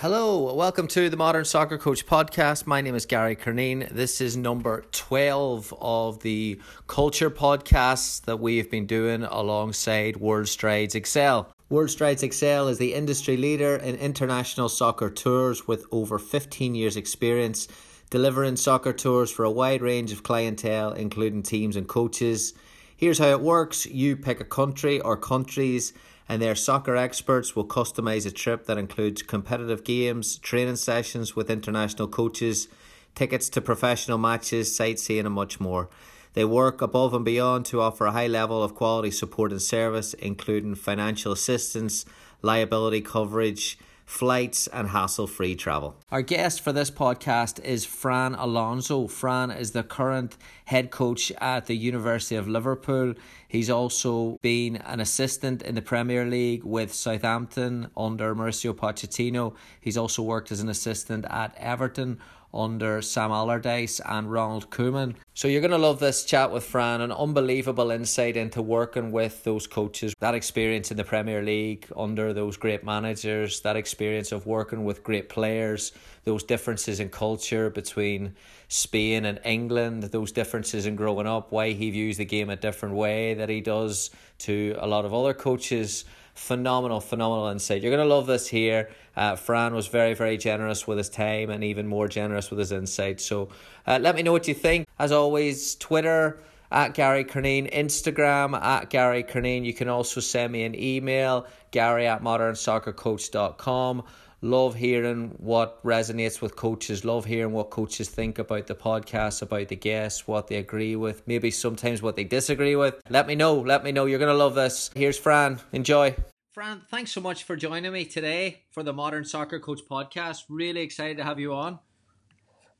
Hello, welcome to the Modern Soccer Coach podcast. My name is Gary Curneen. This is number 12 of the culture podcasts that we have been doing alongside World Strides Excel. World Strides Excel is the industry leader in international soccer tours with over 15 years' experience, delivering soccer tours for a wide range of clientele, including teams and coaches. Here's how it works you pick a country or countries and their soccer experts will customize a trip that includes competitive games, training sessions with international coaches, tickets to professional matches, sightseeing, and much more. They work above and beyond to offer a high level of quality support and service, including financial assistance, liability coverage, flights, and hassle free travel. Our guest for this podcast is Fran Alonso. Fran is the current head coach at the University of Liverpool. He's also been an assistant in the Premier League with Southampton under Mauricio Pochettino. He's also worked as an assistant at Everton under Sam Allardyce and Ronald Koeman. So you're going to love this chat with Fran, an unbelievable insight into working with those coaches, that experience in the Premier League under those great managers, that experience of working with great players, those differences in culture between Spain and England, those differences in growing up, why he views the game a different way that he does to a lot of other coaches phenomenal, phenomenal insight. You're going to love this here. Uh, Fran was very, very generous with his time and even more generous with his insight. So uh, let me know what you think. As always, Twitter at Gary Curneen, Instagram at Gary Curneen. You can also send me an email, gary at modernsoccercoach.com. Love hearing what resonates with coaches. Love hearing what coaches think about the podcast, about the guests, what they agree with, maybe sometimes what they disagree with. Let me know. Let me know. You're going to love this. Here's Fran. Enjoy. Fran, thanks so much for joining me today for the Modern Soccer Coach podcast. Really excited to have you on.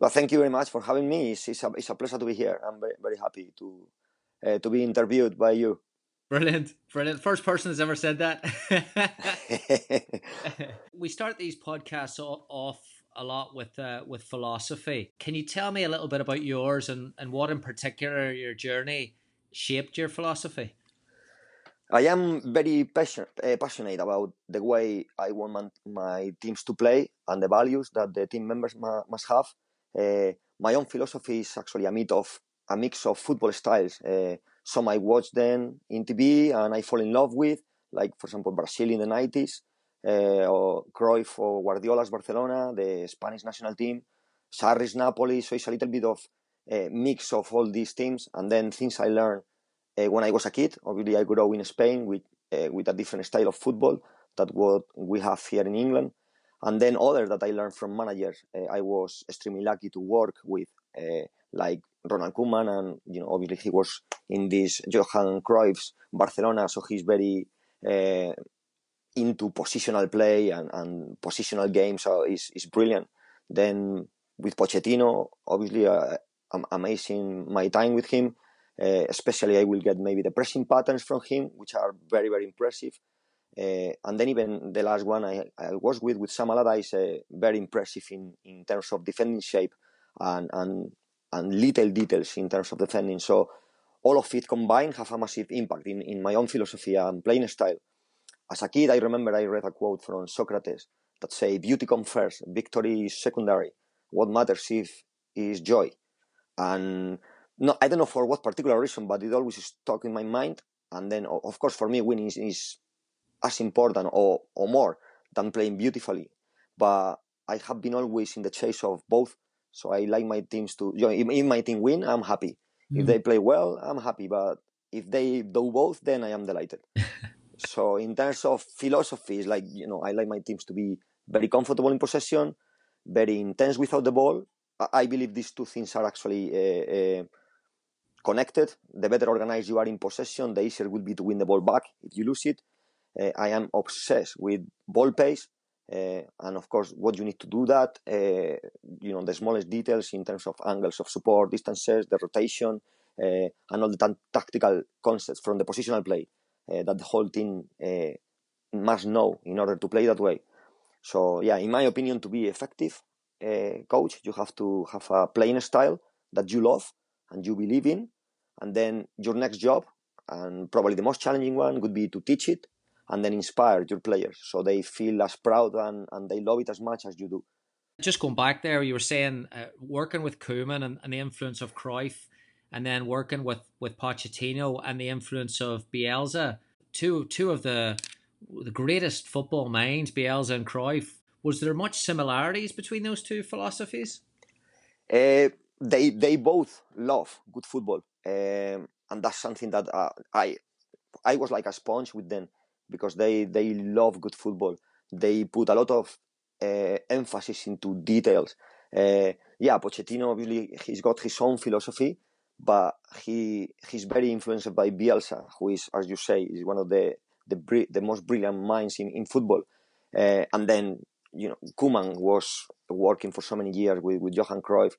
Well, thank you very much for having me. It's, it's, a, it's a pleasure to be here. I'm very, very happy to uh, to be interviewed by you. Brilliant, brilliant. First person has ever said that. we start these podcasts off a lot with uh, with philosophy. Can you tell me a little bit about yours and, and what in particular your journey shaped your philosophy? I am very uh, passionate about the way I want my, teams to play and the values that the team members ma- must have. Uh, my own philosophy is actually a mix of a mix of football styles. Uh, some I watch them in TV and I fall in love with, like for example Brazil in the 90s, uh, or Cruyff or Guardiola's Barcelona, the Spanish national team, Sarri's Napoli. So it's a little bit of a mix of all these teams, and then things I learned uh, when I was a kid. Obviously, I grew up in Spain with uh, with a different style of football that what we have here in England, and then other that I learned from managers. Uh, I was extremely lucky to work with uh, like Ronald Koeman, and you know, obviously he was in this Johan Cruyff's Barcelona, so he's very uh, into positional play and, and positional games. So it's, it's brilliant. Then with Pochettino, obviously, uh, I'm amazing my time with him. Uh, especially, I will get maybe the pressing patterns from him, which are very, very impressive. Uh, and then even the last one I, I was with with Sam Allardyce, uh, very impressive in, in terms of defending shape and, and and little details in terms of defending. So all of it combined have a massive impact in, in my own philosophy and playing style. As a kid, I remember I read a quote from Socrates that say, "Beauty comes first, victory is secondary. What matters if is joy." And no, I don't know for what particular reason, but it always stuck in my mind. And then, of course, for me, winning is, is as important or, or more than playing beautifully. But I have been always in the chase of both so I like my teams to, you know, if, if my team win, I'm happy. Mm-hmm. If they play well, I'm happy. But if they do both, then I am delighted. so in terms of philosophies, like you know, I like my teams to be very comfortable in possession, very intense without the ball. I believe these two things are actually uh, uh, connected. The better organized you are in possession, the easier it will be to win the ball back if you lose it. Uh, I am obsessed with ball pace, uh, and of course, what you need to do that. Uh, you know, the smallest details in terms of angles of support, distances, the rotation, uh, and all the t- tactical concepts from the positional play uh, that the whole team uh, must know in order to play that way. So, yeah, in my opinion, to be effective coach, you have to have a playing style that you love and you believe in, and then your next job and probably the most challenging one would be to teach it and then inspire your players so they feel as proud and, and they love it as much as you do. Just going back there, you were saying uh, working with Koeman and, and, the influence of Cruyff, and then working with, with Pochettino and the influence of Bielsa, two two of the the greatest football minds, Bielsa and Cruyff. Was there much similarities between those two philosophies? Uh, they they both love good football, um, and that's something that uh, I I was like a sponge with them because they they love good football. They put a lot of uh, emphasis into details. Uh, yeah, Pochettino obviously he's got his own philosophy, but he he's very influenced by Bielsa, who is, as you say, is one of the the, the most brilliant minds in in football. Uh, and then you know, Koeman was working for so many years with, with Johan Cruyff,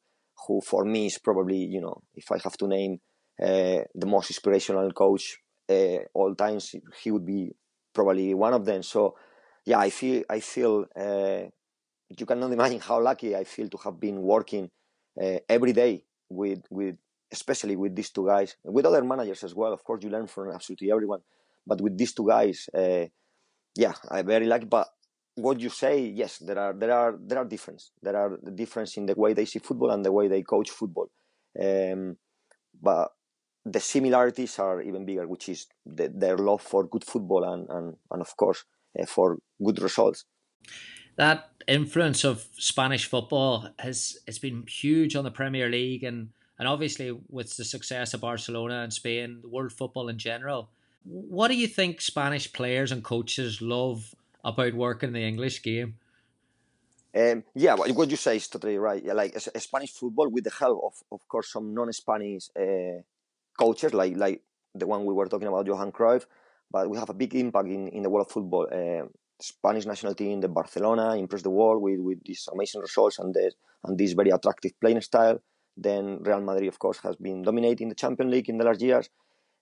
who for me is probably you know, if I have to name uh, the most inspirational coach uh, all times, he would be probably one of them. So yeah, I feel I feel uh, you cannot imagine how lucky I feel to have been working uh, every day with with especially with these two guys, with other managers as well. Of course, you learn from absolutely everyone, but with these two guys, uh, yeah, I'm very lucky. But what you say, yes, there are there are there are difference. There are the difference in the way they see football and the way they coach football. Um, but the similarities are even bigger, which is the, their love for good football and, and, and of course, uh, for good results. That influence of Spanish football has it's been huge on the Premier League and, and obviously with the success of Barcelona and Spain, world football in general. What do you think Spanish players and coaches love about working the English game? Um, yeah, what you say is totally right. Like Spanish football, with the help of, of course, some non-Spanish uh, coaches like like the one we were talking about, Johan Cruyff, but we have a big impact in, in the world of football. Uh, Spanish national team, the Barcelona, impressed the world with, with these amazing results and this, and this very attractive playing style. Then Real Madrid, of course, has been dominating the Champions League in the last years.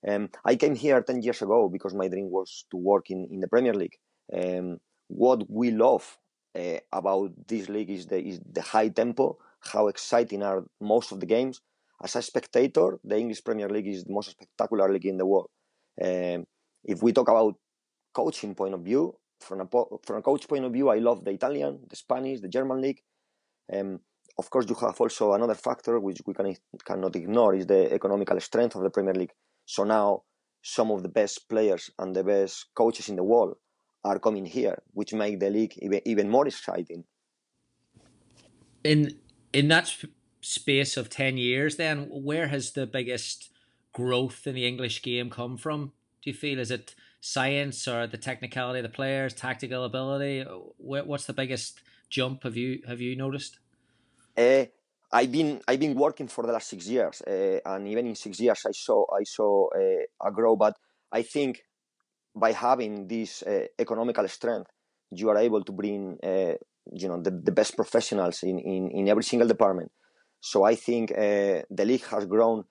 Um, I came here 10 years ago because my dream was to work in, in the Premier League. Um, what we love uh, about this league is the, is the high tempo, how exciting are most of the games, as a spectator, the English Premier League is the most spectacular league in the world. Um, if we talk about coaching point of view, from a from a coach point of view, I love the Italian, the Spanish, the German league. Um, of course, you have also another factor which we can, cannot ignore is the economical strength of the Premier League. So now, some of the best players and the best coaches in the world are coming here, which make the league even, even more exciting. In in that space of 10 years then where has the biggest growth in the english game come from do you feel is it science or the technicality of the players tactical ability what's the biggest jump have you have you noticed uh, I've been I've been working for the last six years, uh, and even in six years I saw I saw uh, a grow. But I think by having this economical strength, you are able to bring you know the, the best professionals in, in, in every single department. So I think uh, the league has grown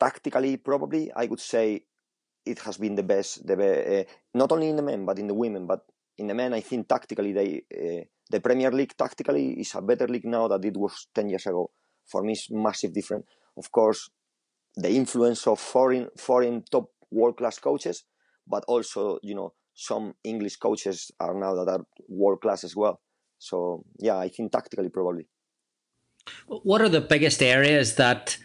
tactically. Probably, I would say it has been the best. The uh, not only in the men but in the women. But in the men, I think tactically they uh, the Premier League tactically is a better league now than it was ten years ago. For me, it's massive different. Of course, the influence of foreign foreign top world class coaches, but also you know some English coaches are now that are world class as well. So yeah, I think tactically probably. What are the biggest areas that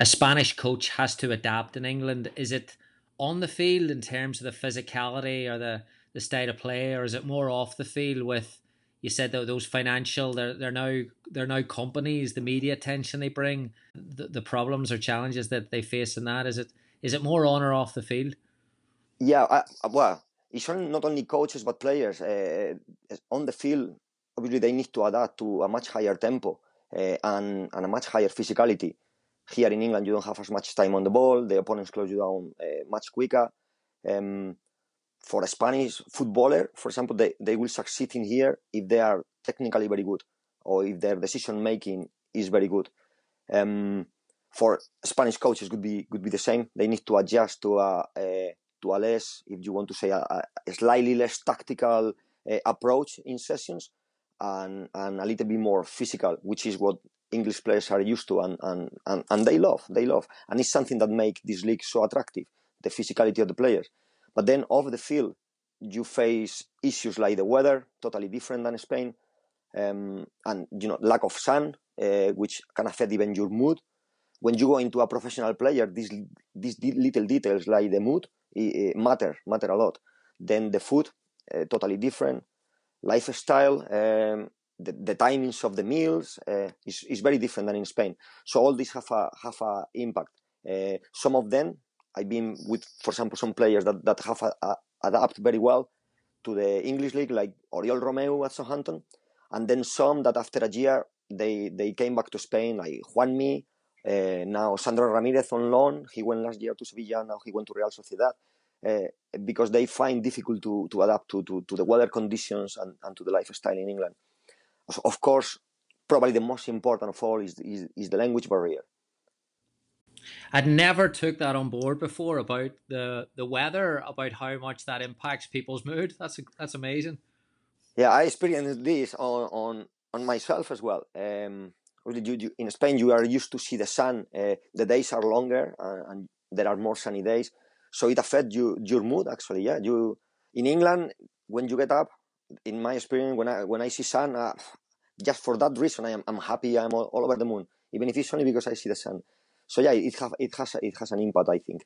a Spanish coach has to adapt in England? Is it on the field in terms of the physicality or the, the state of play, or is it more off the field with you said that those financial they're they're now they're now companies, the media attention they bring, the, the problems or challenges that they face in that is it is it more on or off the field? Yeah, I, well, it's not only coaches but players uh, on the field. Obviously, they need to adapt to a much higher tempo uh, and, and a much higher physicality. Here in England, you don't have as much time on the ball. The opponents close you down uh, much quicker. Um, for a Spanish footballer, for example, they, they will succeed in here if they are technically very good or if their decision making is very good. Um, for Spanish coaches, could be could be the same. They need to adjust to a, a to a less, if you want to say, a, a slightly less tactical uh, approach in sessions, and and a little bit more physical, which is what English players are used to, and and and, and they love. They love, and it's something that makes this league so attractive. The physicality of the players, but then off the field, you face issues like the weather, totally different than Spain, um, and you know lack of sun, uh, which can affect even your mood. When you go into a professional player, these these little details like the mood matter matter a lot. Then the food, uh, totally different. Lifestyle, um, the, the timings of the meals uh, is, is very different than in Spain. So all these have a have a impact. Uh, some of them I've been with, for example, some players that that have a, a, adapt very well to the English league, like Oriol Romeu at Southampton, and then some that after a year they they came back to Spain, like Juanmi, now Sandro Ramirez on loan. He went last year to Sevilla. Now he went to Real Sociedad. Uh, because they find difficult to, to adapt to, to, to the weather conditions and, and to the lifestyle in England. So of course, probably the most important of all is, is, is the language barrier. I'd never took that on board before about the the weather, about how much that impacts people's mood. That's that's amazing. Yeah, I experienced this on on, on myself as well. Um, you, you, in Spain, you are used to see the sun. Uh, the days are longer and, and, there are more sunny days, so it affects you your mood. Actually, yeah. You in England when you get up, in my experience, when I when I see sun, uh, just for that reason, I am I'm happy. I'm all, all over the moon, even if it's only because I see the sun. So yeah, it have it has it has an impact. I think.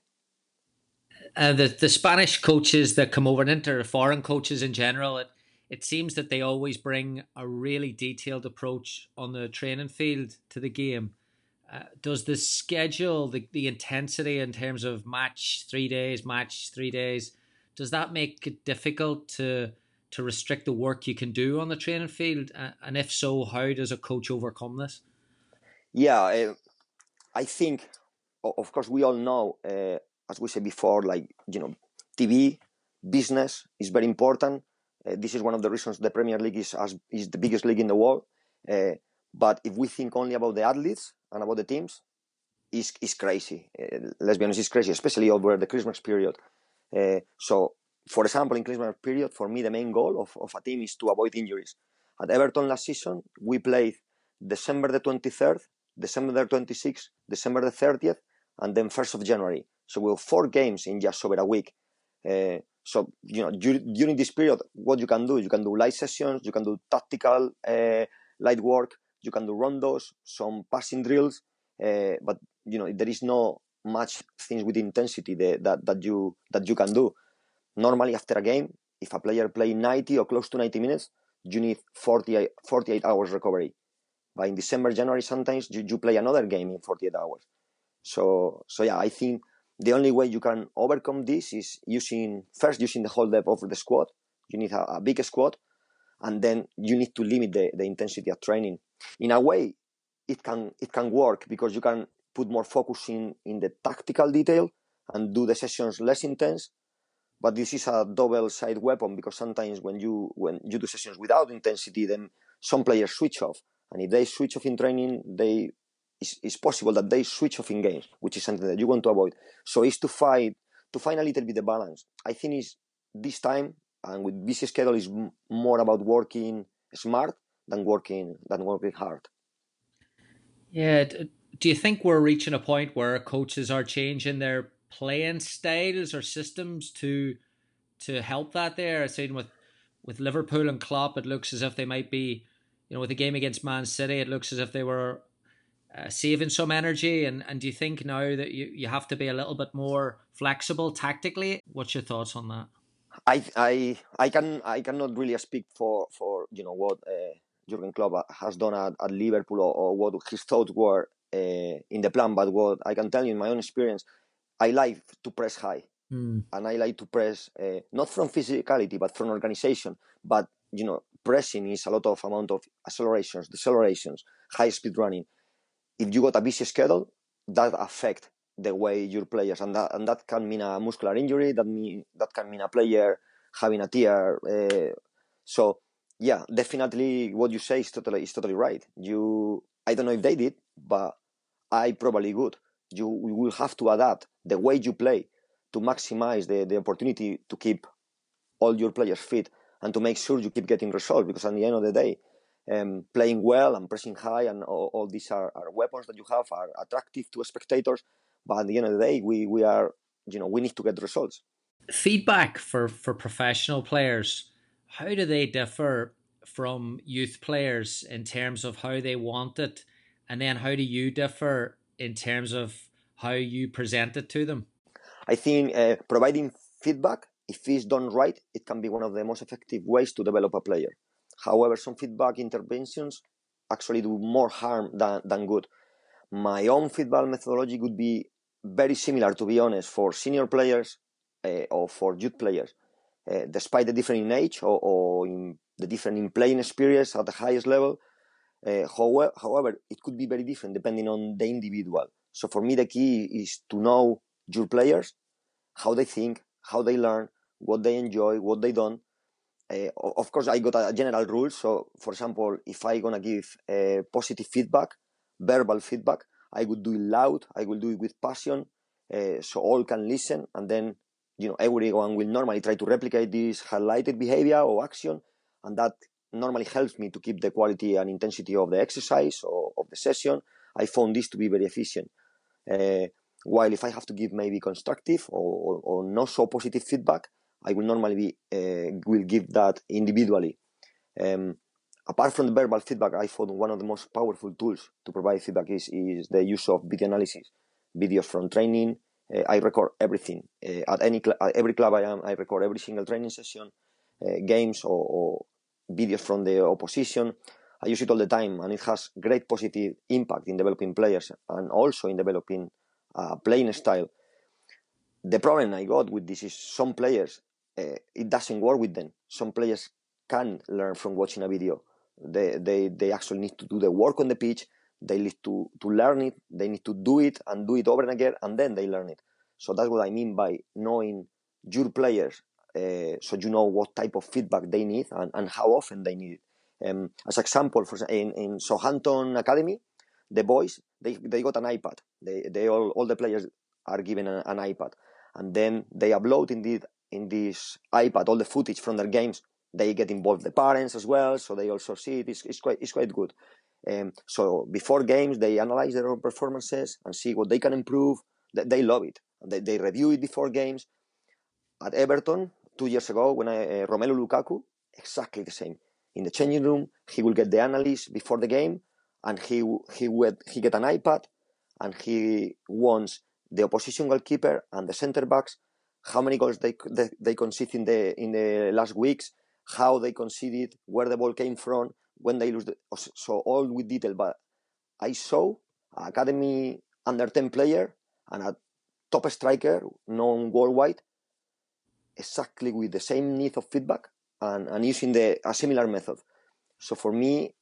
Uh, the the Spanish coaches that come over and enter foreign coaches in general, it it seems that they always bring a really detailed approach on the training field to the game. Uh, does the schedule, the, the intensity in terms of match three days, match three days, does that make it difficult to to restrict the work you can do on the training field? Uh, and if so, how does a coach overcome this? Yeah, uh, I think, of course, we all know, uh, as we said before, like you know, TV business is very important this is one of the reasons the Premier League is as, is the biggest league in the world. Uh, but if we think only about the athletes and about the teams, is is crazy. Uh, let's be honest, it's crazy, especially over the Christmas period. Uh, so, for example, in Christmas period, for me, the main goal of, of a team is to avoid injuries. At Everton last season, we played December the 23rd, December the 26th, December the 30th, and then 1st of January. So we have four games in just over a week. Uh, so you know during this period, what you can do, is you can do light sessions, you can do tactical uh, light work, you can do rondos, some passing drills, uh, but you know there is no much things with intensity that, that, that you that you can do. Normally, after a game, if a player play 90 or close to 90 minutes, you need 48, 48 hours recovery. But in December, January, sometimes you, you play another game in 48 hours. So so yeah, I think the only way you can overcome this is using first using the whole depth of the squad. You need a, a big squad, and then you need to limit the, the intensity of training. In a way, it can it can work because you can put more focus in, in the tactical detail and do the sessions less intense. But this is a double-sided weapon because sometimes when you when you do sessions without intensity, then some players switch off, and if they switch off in training, they it's, it's possible that they switch off in games, which is something that you want to avoid. So it's to find to find a little bit the balance. I think is this time and with busy schedule is more about working smart than working than working hard. Yeah. Do you think we're reaching a point where coaches are changing their playing styles or systems to to help that there? I've seen with with Liverpool and Klopp, it looks as if they might be, you know, with the game against Man City, it looks as if they were uh, saving some energy? And, and do you think now that you, you have to be a little bit more flexible tactically? What's your thoughts on that? I I I can I cannot really speak for for you know what uh, Jurgen Klopp has done at, at Liverpool or, or, what his thoughts were uh, in the plan. But what I can tell you in my own experience, I like to press high, mm. and I like to press uh, not from physicality but from organization. But you know, pressing is a lot of amount of accelerations, decelerations, high speed running if you got a busy schedule, that affect the way your players and that and that can mean a muscular injury. That mean that can mean a player having a tear. Uh, so yeah, definitely what you say is totally is totally right. You I don't know if they did, but I probably would. You will have to adapt the way you play to maximize the, the opportunity to keep all your players fit and to make sure you keep getting results because at the end of the day um, playing well and pressing high and all, all these are, are, weapons that you have are attractive to spectators but at the end of the day we, we are you know we need to get results. Feedback for for professional players how do they differ from youth players in terms of how they want it? And then how do you differ in terms of how you present it to them? I think uh, providing feedback if it's done right it can be one of the most effective ways to develop a player however some feedback interventions actually do more harm than, than good my own feedback methodology would be very similar to be honest for senior players uh, or for youth players uh, despite the different in age or, or in the different in playing experience at the highest level. Uh, however, however, it could be very different depending on the individual. So for me, the key is to know your players, how they think, how they learn, what they enjoy, what they don't. Uh, of course, I got a general rule. So, for example, if I gonna give uh, positive feedback, verbal feedback, I would do it loud. I will do it with passion, uh, so all can listen, and then you know everyone will normally try to replicate this highlighted behavior or action and that normally helps me to keep the quality and intensity of the exercise or of the session. I found this to be very efficient. While if I have to give maybe constructive or, or, or not so positive feedback, I will normally be, uh, will give that individually. Um, apart from the verbal feedback, I found one of the most powerful tools to provide feedback is, is the use of video analysis, videos from training. Uh, I record everything uh, at any cl- at every club I am. I record every single training session. Uh, games or, or, videos from the opposition. I use it all the time, and it has great positive impact in developing players and also in developing a playing style. The problem I got with this is some players uh, it doesn't work with them. Some players can learn from watching a video. They, they, they actually need to do the work on the pitch. They need to, to learn it. They need to do it and do it over and again, and then they learn it. So that's what I mean by knowing your players uh, so you know what type of feedback they need and, and how often they need it. Um, as example, for in, in Southampton Academy, the boys they, they got an iPad. They, they all, all the players are given an, an iPad, and then they upload indeed in this iPad all the footage from their games. They get involved the parents as well, so they also see it. It's, it's quite it's quite good. Um, so before games, they analyze their own performances and see what they can improve. They, they love it. They, they review it before games. At Everton, two years ago when I, uh, Romelu Lukaku, exactly the same. In the changing room, he will get the analysis before the game, and he he would he get an iPad, and he wants the opposition goalkeeper and the centre backs how many goals they they, they conceded in the in the last weeks, how they conceded, where the ball came from, when they lose. The, so all with detail. But I saw academy under ten player and a top striker known worldwide exactly with the same need of feedback and, and using the a similar method. So for me,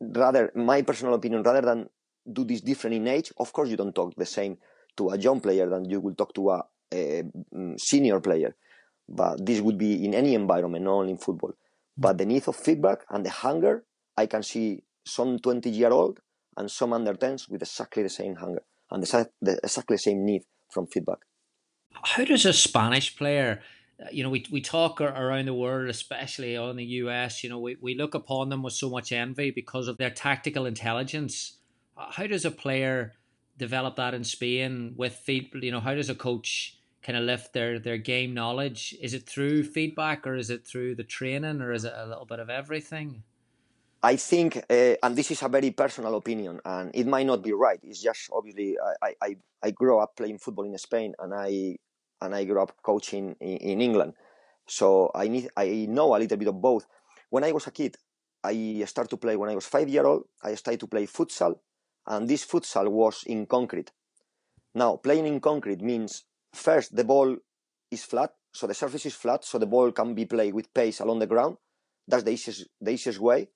rather my personal opinion, rather than do this different in age, of course you don't talk the same to a young player than you will talk to a, a mm, senior player. But this would be in any environment, not only in football. But the need of feedback and the hunger, I can see some 20 year old and some under 10s with exactly the same hunger and the, the exactly the same need from feedback. How does a Spanish player uh, you know, we, we talk around the world, especially on the US, you know, we, we look upon them with so much envy because of their tactical intelligence. Uh, how does a player develop that in Spain with feed, you know, how does a coach kind of lift their, their game knowledge? Is it through feedback or is it through the training or is it a little bit of everything? I think, uh, and this is a very personal opinion, and it might not be right. It's just obviously I, I, I grew up playing football in Spain, and I and I grew up coaching in, in England. So I need I know a little bit of both. When I was a kid, I started to play when I was five year old. I started to play futsal, and this futsal was in concrete. Now playing in concrete means first the ball is flat, so the surface is flat, so the ball can be played with pace along the ground. That's the easiest the easiest way.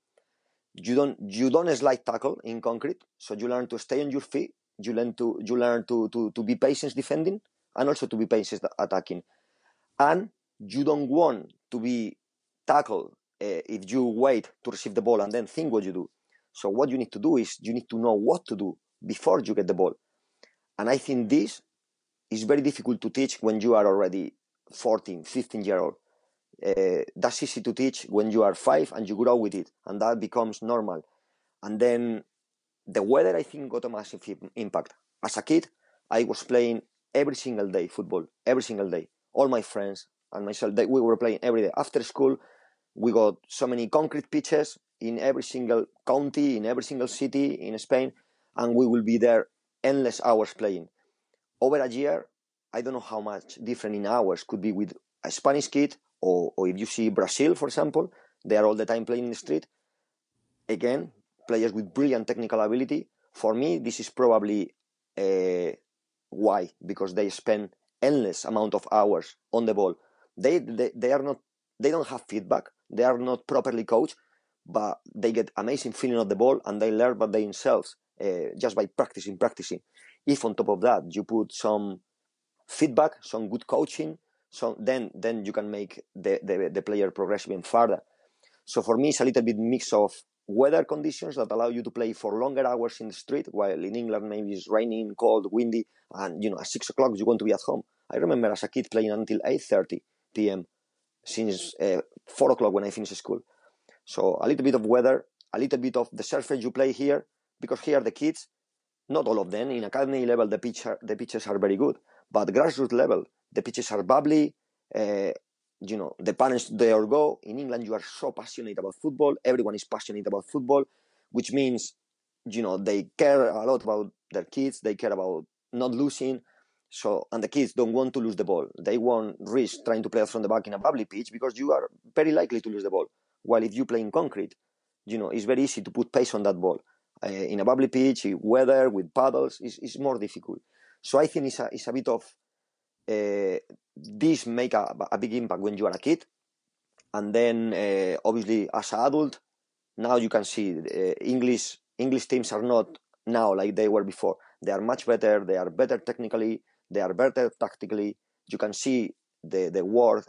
You don't you don't slide tackle in concrete, so you learn to stay on your feet. You learn to you learn to to, to be patient defending and also to be patient attacking. And you don't want to be tackled uh, if you wait to receive the ball and then think what you do. So what you need to do is you need to know what to do before you get the ball. And I think this is very difficult to teach when you are already 14, 15 year old. Uh, that's easy to teach when you are five and you grow with it, and that becomes normal. And then the weather, I think, got a massive impact. As a kid, I was playing every single day football, every single day. All my friends and myself, they, we were playing every day. After school, we got so many concrete pitches in every single county, in every single city in Spain, and we will be there endless hours playing. Over a year, I don't know how much different in hours could be with a Spanish kid, or, or if you see Brazil, for example, they are all the time playing in the street. Again, players with brilliant technical ability. For me, this is probably uh, why because they spend endless amount of hours on the ball. They, they they are not they don't have feedback. They are not properly coached, but they get amazing feeling of the ball and they learn by themselves uh, just by practicing, practicing. If on top of that you put some feedback, some good coaching, so then then you can make the, the, the player progress even further. So for me, it's a little bit mix of weather conditions that allow you to play for longer hours in the street, while in England maybe it's raining, cold, windy, and you know at six o'clock you want to be at home. I remember as a kid playing until eight thirty p.m. since uh, four o'clock when I finished school. So a little bit of weather, a little bit of the surface you play here, because here the kids, not all of them, in academy level the pitch are, the pitches are very good, but grassroots level the pitches are bubbly. Uh, you know the parents they all go. In england you are so passionate about football everyone is passionate about football which means you know they care a lot about their kids they care about not losing. So and the kids don't want to lose the ball. They won't risk trying to play from the back in a bubbly pitch because you are very likely to lose the ball while if you play in concrete you know it's very easy to put pace on that ball uh, in a bubbly pitch weather with paddles is is more difficult. So i think it's a, it's a bit of uh, this make a, a, big impact when you are a kid. And then uh, obviously as an adult now you can see english english teams are not now like they were before. They are much better they are better technically they are better tactically. You can see the the work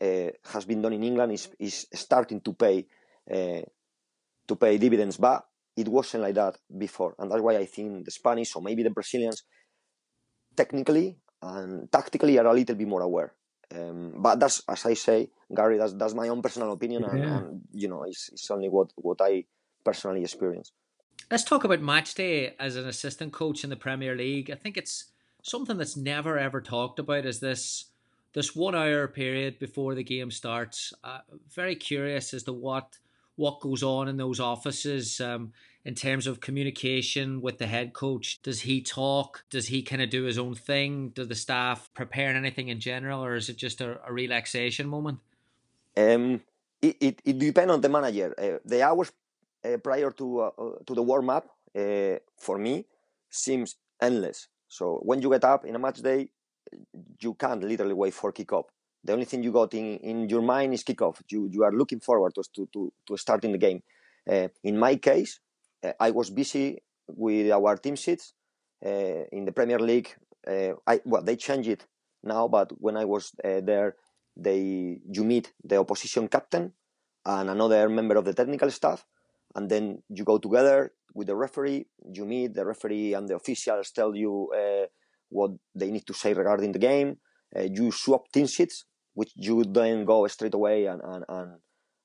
has been done in england is is starting to pay to pay dividends but it wasn't like that before and that's why i think the spanish or maybe the brazilians technically and tactically are a little bit more aware. Um, but that's as I say, Gary. That's that's my own personal opinion, and, yeah. and you know, it's, it's only what what I personally experience. Let's talk about match day as an assistant coach in the Premier League. I think it's something that's never ever talked about. Is this this one hour period before the game starts? Uh, very curious as to what what goes on in those offices. Um, in terms of communication with the head coach? Does he talk? Does he kind of do his own thing? Do the staff prepare anything in general, or is it just a, a relaxation moment? Um, it, it, it depends on the manager. Uh, the hours uh, prior to uh, to the warm up uh, for me seems endless. So when you get up in a match day, you can't literally wait for kickoff. The only thing you got in, in your mind is kickoff. You you are looking forward to to to, starting the game. Uh, in my case, uh, I was busy with our team sheets uh, in the Premier League. Uh, I well, they changed it now, but when I was there, they you meet the opposition captain and another member of the technical staff, and then you go together with the referee. You meet the referee and the officials tell you uh, what they need to say regarding the game. Uh, you swap team sheets, which you then go straight away and, and, and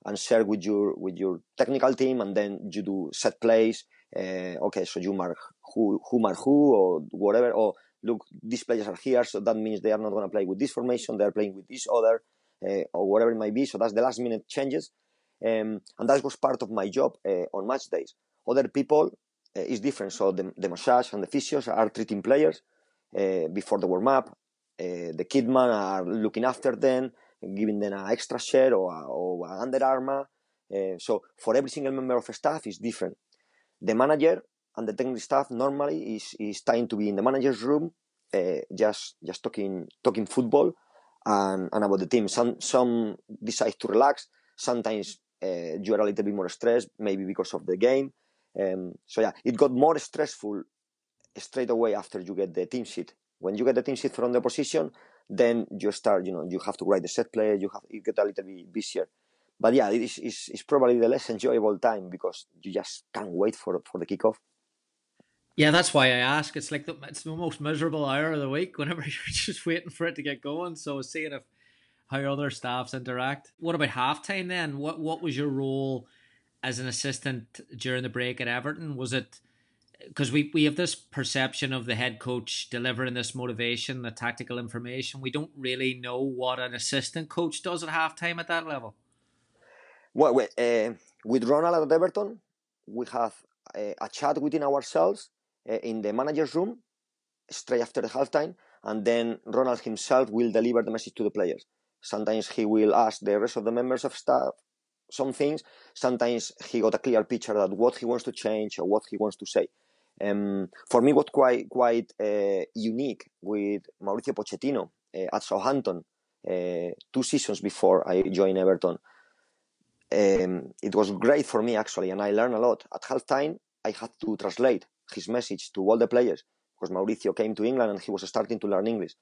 and share with your with your technical team, and then you do set plays. Uh, okay, so you mark who who mark who or whatever. Or look, these players are here, so that means they are not going to play with this formation. They are playing with this other, uh, or whatever it might be. So that's the last minute changes, um, and that was part of my job uh, on match days. Other people uh, is different. So the, the massage and the physios are treating players uh, before the warm up. Uh, the kit man are looking after them giving them an extra share or, a, or an Under Armour. Uh, so for every single member of staff is different. The manager and the technical staff normally is is time to be in the manager's room, uh, just just talking talking football and, and about the team. Some some decide to relax. Sometimes you are a little bit more stressed, maybe because of the game. Um, so yeah, it got more stressful straight away after you get the team sheet. When you get the team sheet from the opposition, then you start, you know, you have to write the set play. You have you get a little bit busier. But yeah, it is it's, it's probably the less enjoyable time because you just can't wait for for the kickoff. Yeah, that's why I ask. It's like the, it's the most miserable hour of the week whenever you're just waiting for it to get going. So seeing if how other staffs interact. What about halftime then? What what was your role as an assistant during the break at Everton? Was it because we, we have this perception of the head coach delivering this motivation, the tactical information. We don't really know what an assistant coach does at halftime at that level. Well, uh, with Ronald at Everton, we have uh, a chat within ourselves uh, in the manager's room straight after the halftime, and then Ronald himself will deliver the message to the players. Sometimes he will ask the rest of the members of staff some things. Sometimes he got a clear picture that what he wants to change or what he wants to say. Um, for me, what quite quite uh, unique with Mauricio Pochettino uh, at Southampton uh, two seasons before I joined Everton. Um, it was great for me actually, and I learned a lot. At halftime, I had to translate his message to all the players because Mauricio came to England and he was starting to learn English.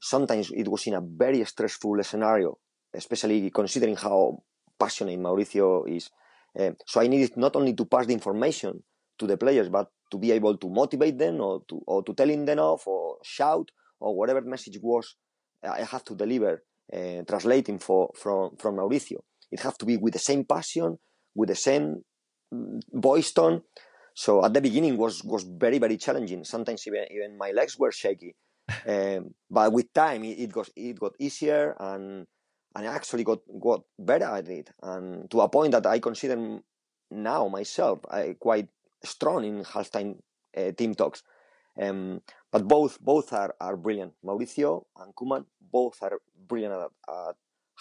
Sometimes it was in a very stressful scenario, especially considering how passionate Mauricio is. Uh, so I needed not only to pass the information to the players, but to be able to motivate them or to or to tell them off or shout or whatever message was I have to deliver, uh, translating for from from Mauricio. It have to be with the same passion, with the same mm, voice tone. So at the beginning was was very very challenging. Sometimes even even my legs were shaky, um, but with time it, it got it got easier and and I actually got got better at it and to a point that I consider now myself I, quite strong in halftime uh, team talks. Um, but both both are, are brilliant. Mauricio and Koeman both are brilliant at, at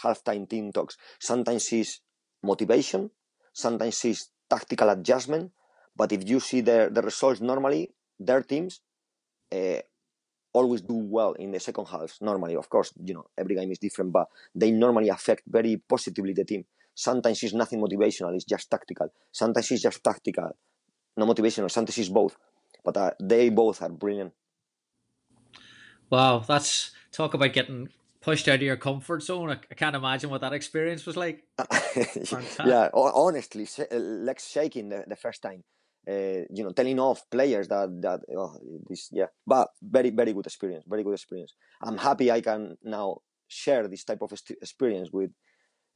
halftime team talks. Sometimes it's motivation, sometimes it's tactical adjustment. But if you see the the results normally, their teams uh, always do well in the second half. Normally, of course, you know every game is different, but they normally affect very positively the team. Sometimes it's nothing motivational; it's just tactical. Sometimes it's just tactical, no motivational. Sometimes it's both, but uh, they both are brilliant. Wow, that's talk about getting pushed out of your comfort zone. I, I can't imagine what that experience was like. yeah, honestly, uh, legs shaking the, the first time. Uh, you know, telling off players that that oh, this yeah, but very very good experience, very good experience. I'm happy I can now share this type of experience with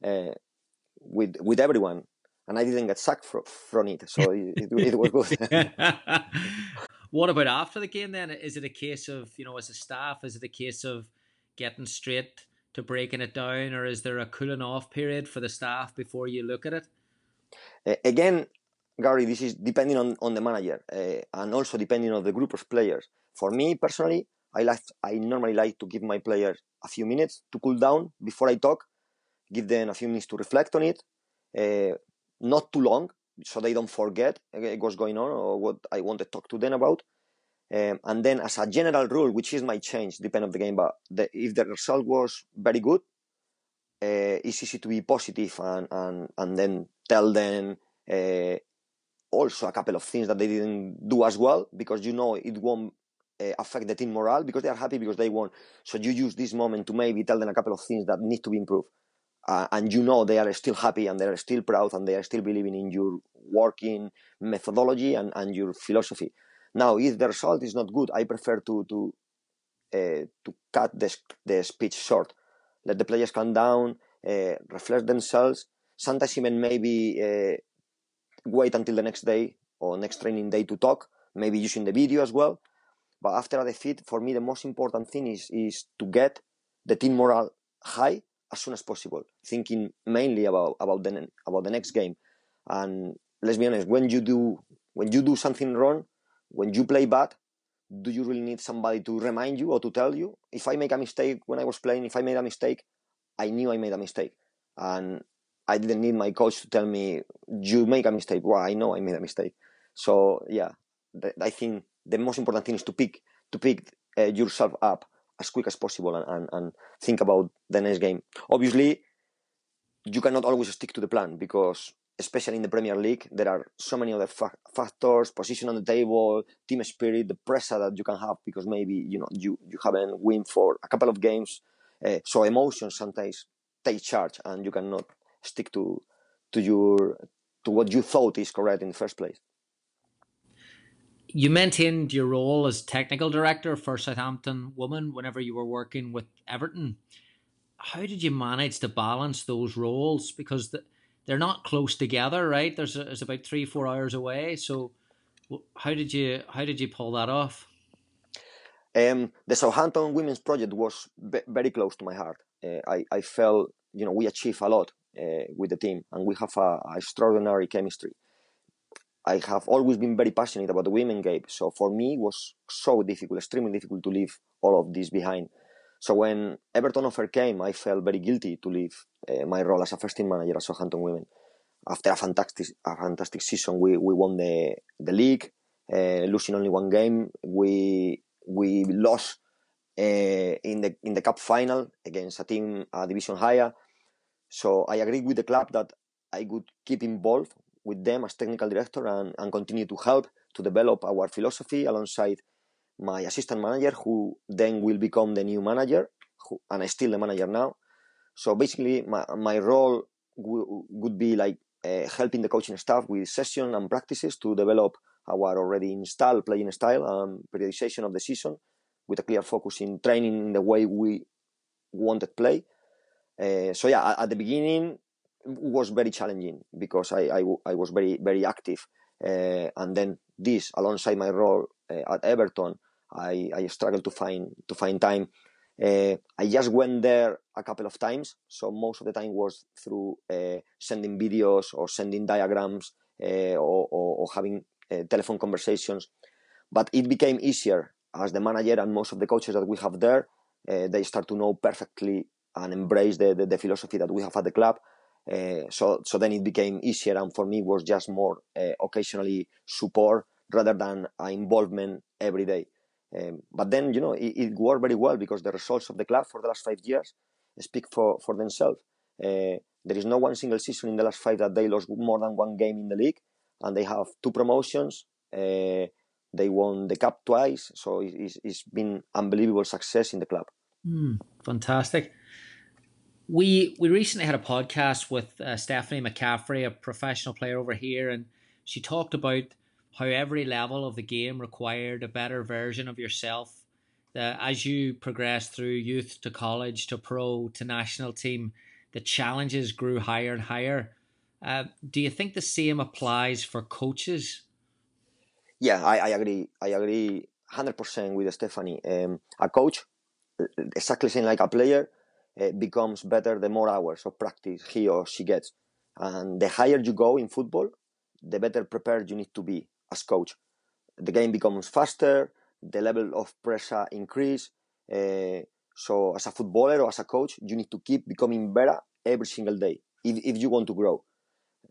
uh, with with everyone, and I didn't get sacked from, from it, so it, it, it was good. what about after the game? Then is it a case of you know, as a staff, is it a case of getting straight to breaking it down, or is there a cooling off period for the staff before you look at it? Uh, again, Gary, this is depending on, on the manager uh, and also depending on the group of players. For me personally, I like I normally like to give my players a few minutes to cool down before I talk, give them a few minutes to reflect on it, uh, not too long so they don't forget what's going on or what I want to talk to them about. Um, and then, as a general rule, which is my change, depending on the game, but the, if the result was very good, uh, it's easy to be positive and, and, and then tell them uh, also a couple of things that they didn't do as well because you know it won't uh, affect the team morale because they are happy because they won. So you use this moment to maybe tell them a couple of things that need to be improved. Uh, and you know they are still happy and they are still proud and they are still believing in your working methodology and, and your philosophy. Now, if the result is not good, I prefer to to uh, to cut the, the speech short. Let the players calm down, uh, reflect themselves. Sometimes even maybe uh, wait until the next day or next training day to talk, maybe using the video as well. But after a defeat, for me, the most important thing is, is to get the team morale high as soon as possible, thinking mainly about, about, the, about the next game. And let's be honest, when you do, when you do something wrong, when you play bad, do you really need somebody to remind you or to tell you? If I make a mistake when I was playing, if I made a mistake, I knew I made a mistake. And I didn't need my coach to tell me you make a mistake. Well, I know I made a mistake. So yeah, I think the most important thing is to pick to pick uh, yourself up as quick as possible and, and, and think about the next game. Obviously, you cannot always stick to the plan because especially in the Premier League, there are so many other fa- factors: position on the table, team spirit, the pressure that you can have because maybe you know you you haven't win for a couple of games. Uh, so emotions sometimes take charge, and you cannot stick to to your to what you thought is correct in the first place. You maintained your role as technical director for Southampton Women whenever you were working with Everton. How did you manage to balance those roles? Because the, they're not close together, right? There's, there's about three, four hours away. So, how did you how did you pull that off? Um, the Southampton Women's Project was be- very close to my heart. Uh, I, I felt, you know, we achieved a lot uh, with the team and we have a, a, extraordinary chemistry. I have always been very passionate about the women game. So for me, it was so difficult, extremely difficult to leave all of this behind. So when Everton offer came, I felt very guilty to leave uh, my role as a first team manager at Southampton Women. After a fantastic, a fantastic season, we, we won the the league, uh, losing only one game. We we lost uh, in the in the cup final against a team a division higher. So I agreed with the club that I would keep involved with them as technical director and, and continue to help to develop our philosophy alongside my assistant manager, who then will become the new manager, who, and I'm still the manager now. So basically, my, my role w- would be like uh, helping the coaching staff with sessions and practices to develop our already installed playing style and periodization of the season with a clear focus in training in the way we wanted play. Uh, so yeah, at, the beginning was very challenging because I, I, I was very very active, uh, and then this alongside my role uh, at Everton, I, I struggled to find to find time. Uh, I just went there a couple of times, so most of the time was through uh, sending videos or sending diagrams uh, or, or, or, having uh, telephone conversations. But it became easier as the manager and most of the coaches that we have there, they start to know perfectly and embrace the, the, the, philosophy that we have at the club. Uh, so, so then it became easier, and for me, was just more occasionally support rather than involvement every day. Um, but then, you know, it, it, worked very well because the results of the club for the last five years speak for, for themselves. There is no one single season in the last five that they lost more than one game in the league, and they have two promotions. They won the cup twice, so it's, it's been unbelievable success in the club. Mm, fantastic. We we recently had a podcast with uh, Stephanie McCaffrey, a professional player over here, and she talked about how every level of the game required a better version of yourself. That as you progress through youth to college to pro to national team, the challenges grew higher and higher. Uh, do you think the same applies for coaches? Yeah, I, I agree. I agree hundred percent with Stephanie. Um, a coach, exactly same like a player, uh, becomes better the more hours of practice he or she gets, and the higher you go in football, the better prepared you need to be as coach. The game becomes faster, the level of pressure increase. Uh, so as a footballer or as a coach, you need to keep becoming better every single day if, if you want to grow.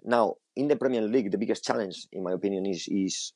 Now, in the Premier League, the biggest challenge, in my opinion, is is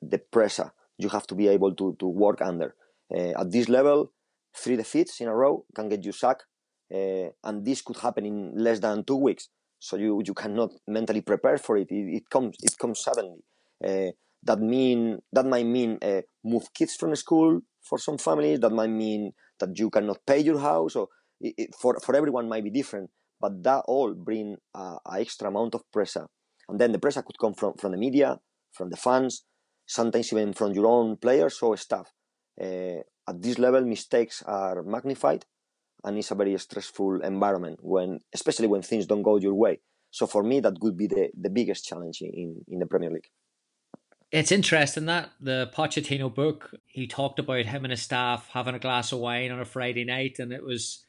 the pressure you have to be able to, to work under. Uh, at this level, three defeats in a row can get you sacked, uh, and this could happen in less than two weeks. So you, you cannot mentally prepare for it. It, it comes it comes suddenly. Uh, that mean that might mean uh, move kids from school for some families. That might mean that you cannot pay your house, or it, it, for for everyone might be different. But that all bring a, a, extra amount of pressure, and then the pressure could come from from the media, from the fans, sometimes even from your own players or staff. Uh, at this level, mistakes are magnified, and it's a very stressful environment when, especially when things don't go your way. So for me, that would be the, the biggest challenge in, in the Premier League. It's interesting that the Pochettino book, he talked about him and his staff having a glass of wine on a Friday night, and it was,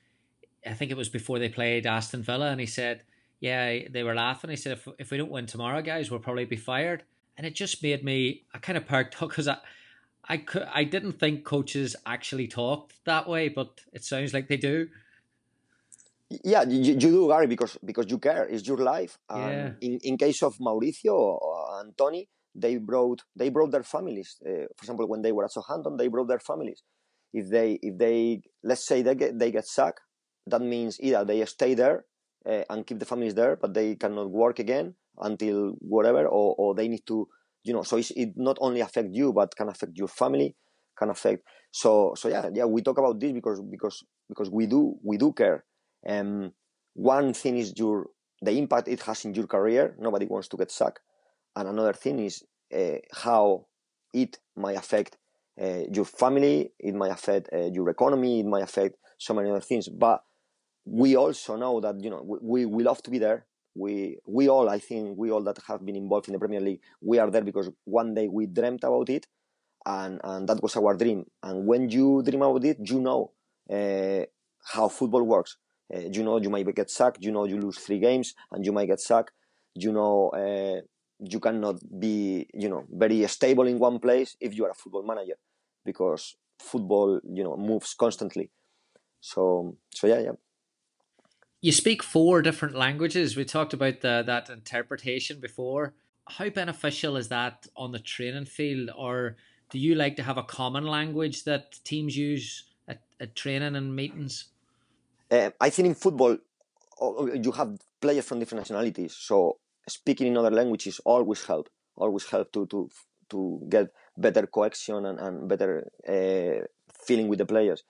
I think it was before they played Aston Villa, and he said, yeah, they were laughing. He said, if, if we don't win tomorrow, guys, we'll probably be fired. And it just made me, I kind of perked up because I, I, could, I didn't think coaches actually talked that way, but it sounds like they do. Yeah, you, you do, Gary, because because you care. It's your life. Um. In in case of Mauricio and Tony, they brought they brought their families. Uh, for example, when they were at Southampton, they brought their families. If they if they let's say they get they get sacked, that means either they stay there uh, and keep the families there, but they cannot work again, until whatever, or, or they need to, you know, so it not only affect you, but can affect your family, can affect. So, so yeah, yeah, we talk about this because, because, because we do, we do care. Um, one thing is your, the impact it has in your career. Nobody wants to get sacked. And another thing is uh, how it might affect uh, your family, it might affect uh, your economy, it might affect so many other things. But we also know that you know we, we love to be there. We we all I think we all that have been involved in the Premier League we are there because one day we dreamt about it, and and that was our dream. And when you dream about it, you know uh, how football works. Uh, you know you might get sacked. You know you lose three games and you might get sacked. You know uh, you cannot be you know very stable in one place if you are a football manager because football you know moves constantly. So so yeah yeah you speak four different languages. We talked about the, that interpretation before. How beneficial is that on the training field, or do you like to have a common language that teams use at, at training and meetings? Uh, I think in football, you have players from different nationalities, so speaking in other languages always help. Always help to to to get better cohesion and, and better uh, feeling with the players.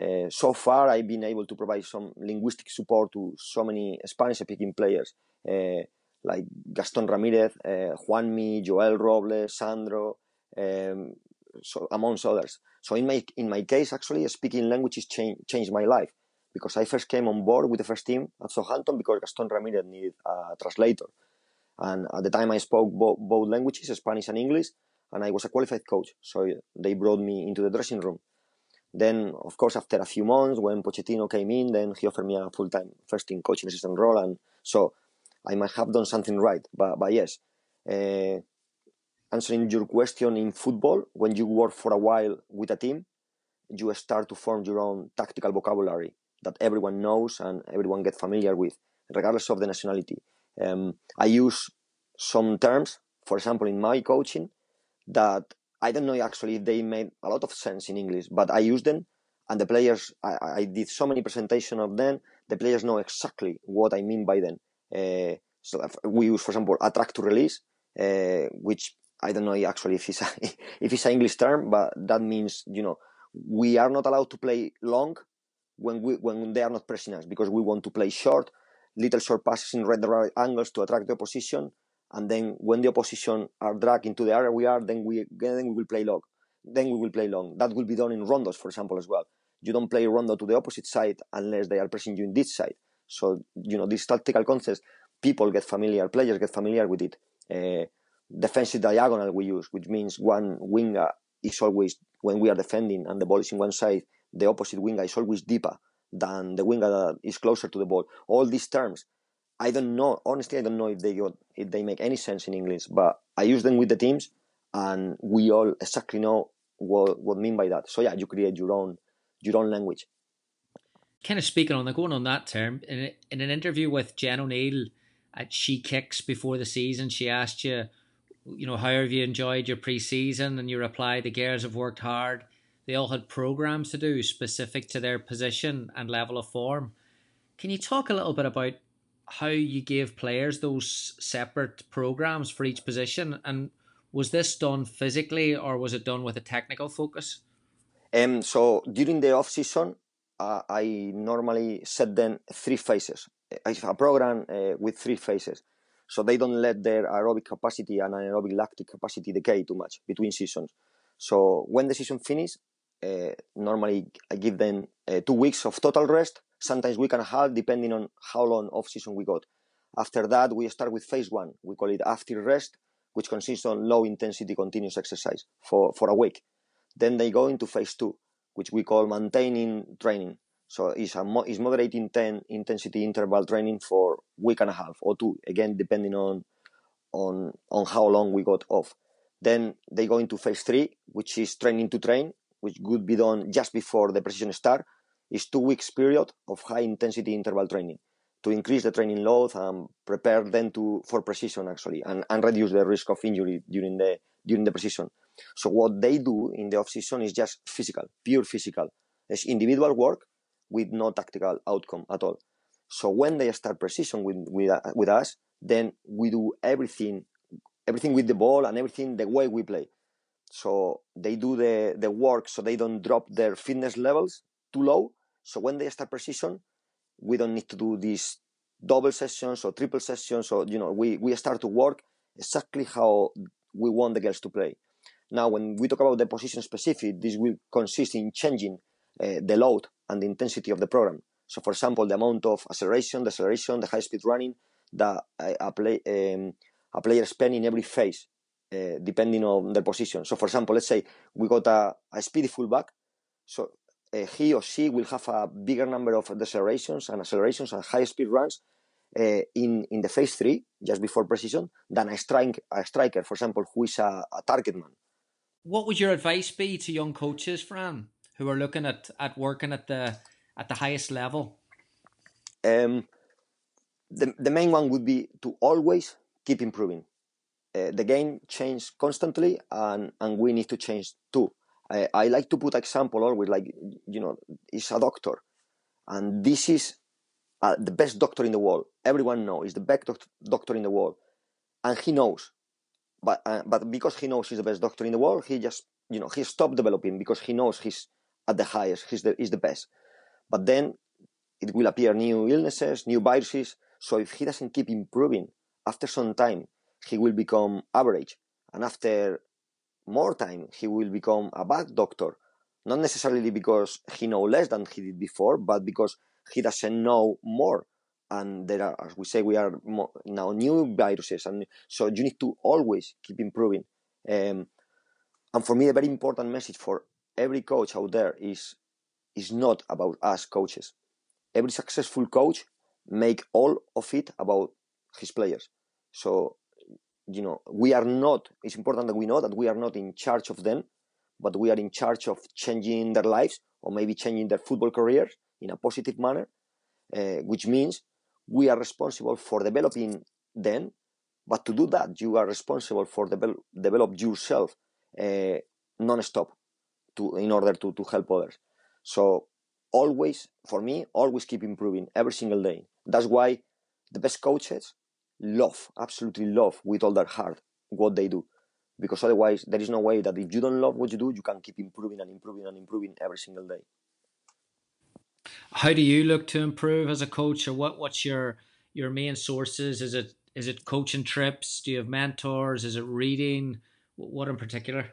Uh, so far, I've been able to provide some linguistic support to so many Spanish-speaking players uh, like Gaston Ramirez, uh, Juanmi, Joel Robles, Sandro, um, so amongst others. So in my in my case, actually, speaking languages changed changed my life because I first came on board with the first team at Southampton because Gaston Ramirez needed a translator, and at the time I spoke bo- both languages, Spanish and English, and I was a qualified coach. So they brought me into the dressing room then, of course, after a few months, when Pochettino came in, then he offered me a full-time first-team coaching assistant role, and so I might have done something right. But, but yes, uh, answering your question in football, when you work for a while with a team, you start to form your own tactical vocabulary that everyone knows and everyone gets familiar with, regardless of the nationality. Um, I use some terms, for example, in my coaching, that I don't know actually if they made a lot of sense in English, but I use them, and the players. I, I did so many presentation of them. The players know exactly what I mean by them. Uh, so we use, for example, attract to release, uh, which I don't know actually if it's a, if it's an English term, but that means you know we are not allowed to play long when we when they are not pressing us because we want to play short, little short passes in right, right angles to attract the opposition and then when the opposition are dragged into the area we are, then we then we will play long. Then we will play long. That will be done in rondos, for example, as well. You don't play rondo to the opposite side unless they are pressing you in this side. So you know these tactical concepts, people get familiar, players get familiar with it. Uh, defensive diagonal we use, which means one winger is always when we are defending and the ball is in one side, the opposite winger is always deeper than the winger that is closer to the ball. All these terms I don't know. Honestly, I don't know if they got, if they make any sense in English, but I use them with the teams, and we all exactly know what what mean by that. So yeah, you create your own your own language. Kind of speaking on the going on that term in in an interview with Jen O'Neill at She Kicks before the season, she asked you, you know, how have you enjoyed your pre-season, and you replied, the girls have worked hard. They all had programs to do specific to their position and level of form. Can you talk a little bit about how you gave players those separate programs for each position and was this done physically or was it done with a technical focus? Um, so during the off season uh, i normally set them three phases. A program uh, with three phases. So they don't let their aerobic capacity and anaerobic lactic capacity decay too much between seasons. So when the season finishes uh, normally i give them uh, two weeks of total rest sometimes week and a half, depending on how long off season we got. After that, we start with phase one. We call it after rest, which consists on low intensity continuous exercise for, for a week. Then they go into phase two, which we call maintaining training. So it's a mo- it's moderate inten- intensity interval training for week and a half or two, again depending on on on how long we got off. Then they go into phase three, which is training to train, which could be done just before the pre-season start is two weeks period of high intensity interval training to increase the training load and prepare them to for pre-season actually and, and reduce the risk of injury during the during the pre-season. So what they do in the off season is just physical, pure physical. It's individual work with no tactical outcome at all. So when they start pre-season with with, with us, then we do everything, everything with the ball and everything the way we play. So they do the, the work so they don't drop their fitness levels too low. So when they start pre-season, we don't need to do these double sessions or triple sessions or you know we, we start to work exactly how we want the girls to play. Now when we talk about the position specific, this will consist in changing uh, the load and the intensity of the program. So for example, the amount of acceleration, deceleration, the high speed running that a, a, play, um, a player spend in every phase uh, depending on their position. So, for example, let's say we got a, a speedy fullback, so uh, he or she will have a bigger number of decelerations and accelerations and high speed runs uh, in in the phase three, just before pre-season, than a strike a striker, for example, who is a, a target man. What would your advice be to young coaches, Fran, who are looking at, at working at the at the highest level? Um, the the main one would be to always keep improving uh, the game changes constantly and, and we need to change too. I, I like to put example always like, you know, is a doctor and this is uh, the best doctor in the world. Everyone knows is the best doc- doctor in the world and he knows. But, uh, but because he knows he's the best doctor in the world, he just, you know, he stopped developing because he knows he's at the highest, he's the, he's the best. But then it will appear new illnesses, new viruses. So if he doesn't keep improving after some time, he will become average. And after more time, he will become a bad doctor. Not necessarily because he know less than he did before, but because he doesn't know more. And there are, as we say, we are now new viruses, and so you need to always keep improving. Um, and for me, a very important message for every coach out there is is not about us coaches. Every successful coach make all of it about his players. So you know, we are not, it's important that we know that we are not in charge of them, but we are in charge of changing their lives or maybe changing their football careers in a positive manner, uh, which means we are responsible for developing them. But to do that, you are responsible for develop, develop yourself uh, non-stop to, in order to, to help others. So always, for me, always keep improving every single day. That's why the best coaches love, absolutely love with all their heart what they do. Because otherwise, there is no way that if you don't love what you do, you can keep improving and improving and improving every single day. How do you look to improve as a coach, or what? What's your your main sources? Is it is it coaching trips? Do you have mentors? Is it reading? What in particular?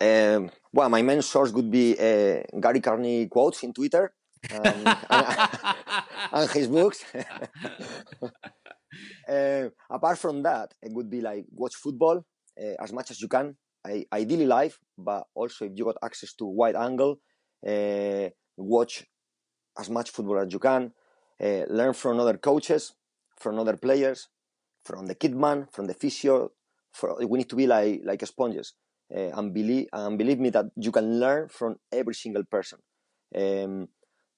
Um, well, my main source would be uh, Gary Curneen quotes in Twitter and, and, and his books. uh, apart from that, it would be like watch football uh, as much as you can. I, ideally live, but also if you got access to wide angle, uh, watch as much football as you can. Uh, learn from other coaches, from other players, from the kit man, from the physio. For, we need to be like like sponges, uh, and believe and believe me that you can learn from every single person. Um,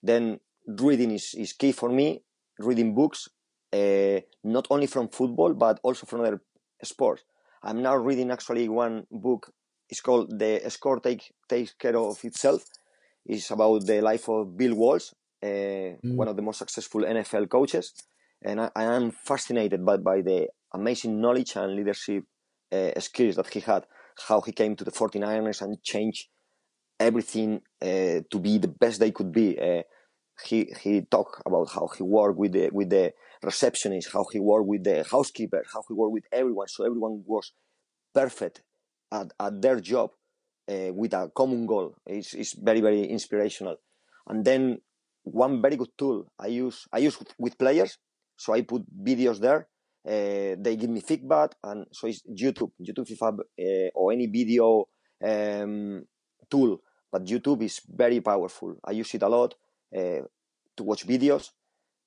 then reading is, is key for me. Reading books, uh, not only from football but also from other sports. I'm now reading actually one book. It's called "The Score Take Takes Care of Itself." It's about the life of Bill Walsh, uh, mm. one of the most successful NFL coaches, and I, I am fascinated by, by the amazing knowledge and leadership uh, skills that he had. How he came to the 49ers and changed everything uh, to be the best they could be. Uh, he he talked about how he worked with the with the receptionist, how he worked with the housekeeper, how he worked with everyone, so everyone was perfect at, at their job uh, with a common goal. It's, it's very very inspirational. And then one very good tool I use I use with players, so I put videos there. Uh, they give me feedback, and so it's YouTube, YouTube if I, uh, or any video um, tool. But YouTube is very powerful. I use it a lot uh, to watch videos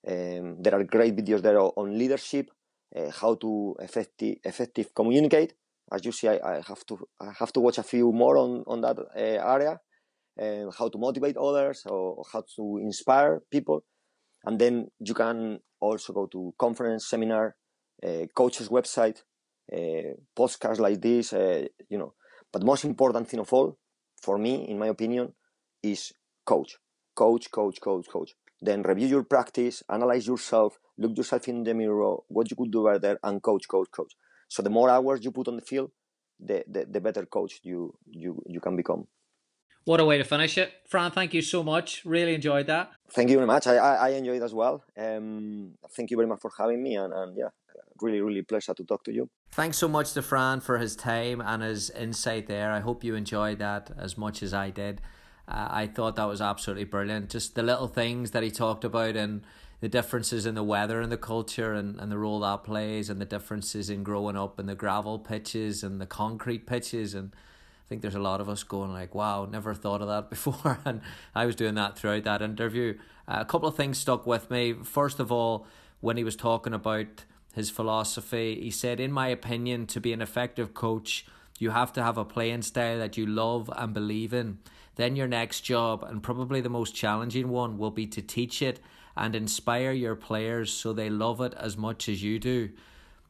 um, there are great videos there on leadership, uh, how to effective effective communicate. As you see, I, I, have to I have to watch a few more on on that uh, area, and how to motivate others or how to inspire people. And then you can also go to conference, seminar, uh, coaches' website, uh, podcasts like this. Uh, you know, but most important thing of all, for me, in my opinion, is coach, coach, coach, coach, coach then review your practice, analyze yourself, look yourself in the mirror, what you could do better, and coach, coach, coach. So the more hours you put on the field, the, the, the better coach you, you, you can become. What a way to finish it. Fran, thank you so much. Really enjoyed that. Thank you very much. I, I, I enjoyed as well. Um, thank you very much for having me. And, and yeah, really, really pleasure to talk to you. Thanks so much to Fran for his time and his insight there. I hope you enjoyed that as much as I did. Uh, I thought that was absolutely brilliant. Just the little things that he talked about and the differences in the weather and the culture and, and the role that plays and the differences in growing up and the gravel pitches and the concrete pitches and I think there's a lot of us going like, wow, never thought of that before. And I was doing that throughout that interview. Uh, a couple of things stuck with me. First of all, when he was talking about his philosophy, he said, in my opinion, to be an effective coach, you have to have a playing style that you love and believe in. Then your next job, and probably the most challenging one, will be to teach it and inspire your players so they love it as much as you do.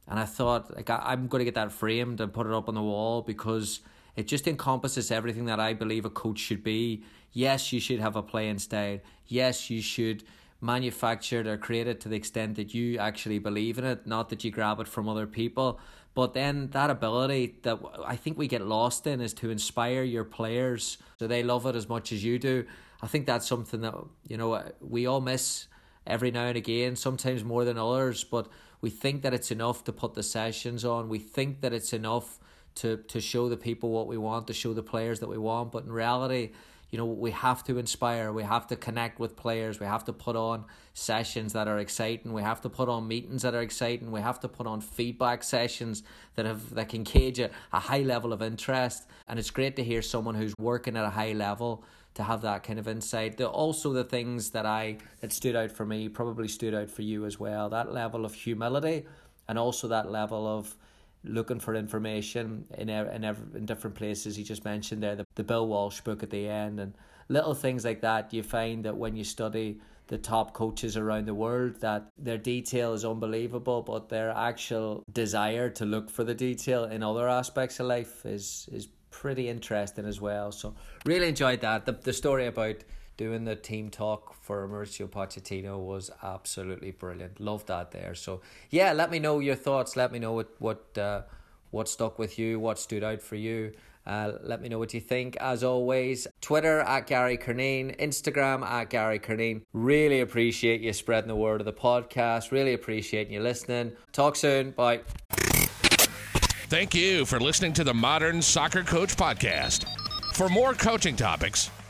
And I thought, like, I'm going to get that framed and put it up on the wall because it just encompasses everything that I believe a coach should be. Yes, you should have a playing style. Yes, you should manufacture it or create it to the extent that you actually believe in it, not that you grab it from other people. But then that ability that I think we get lost in is to inspire your players so they love it as much as you do. I think that's something that you know uh, we all miss every now and again, sometimes more than others, but we think that it's enough to put the sessions on. We think that it's enough to to show the people what we want, to show the players that we want. But in reality, you know, we have to inspire, we have to connect with players, we have to put on sessions that are exciting, we have to put on meetings that are exciting, we have to put on feedback sessions that have that can gauge a, a high level of interest. And it's great to hear someone who's working at a high level to have that kind of insight. The, also the things that I that stood out for me probably stood out for you as well. That level of humility and also that level of looking for information in in, every, in different places. He just mentioned there the, the Bill Walsh book at the end and little things like that. You find that when you study the top coaches around the world that their detail is unbelievable, but their actual desire to look for the detail in other aspects of life is is pretty interesting as well. So really enjoyed that. The the story about doing the team talk for Mauricio Pochettino was absolutely brilliant. Love that there. So yeah, let me know your thoughts. Let me know what what uh, what stuck with you, what stood out for you. Uh, let me know what you think. As always, Twitter at Gary Curneen, Instagram at Gary Curneen. Really appreciate you spreading the word of the podcast. Really appreciate you listening. Talk soon. Bye. Thank you for listening to the Modern Soccer Coach Podcast. For more coaching topics,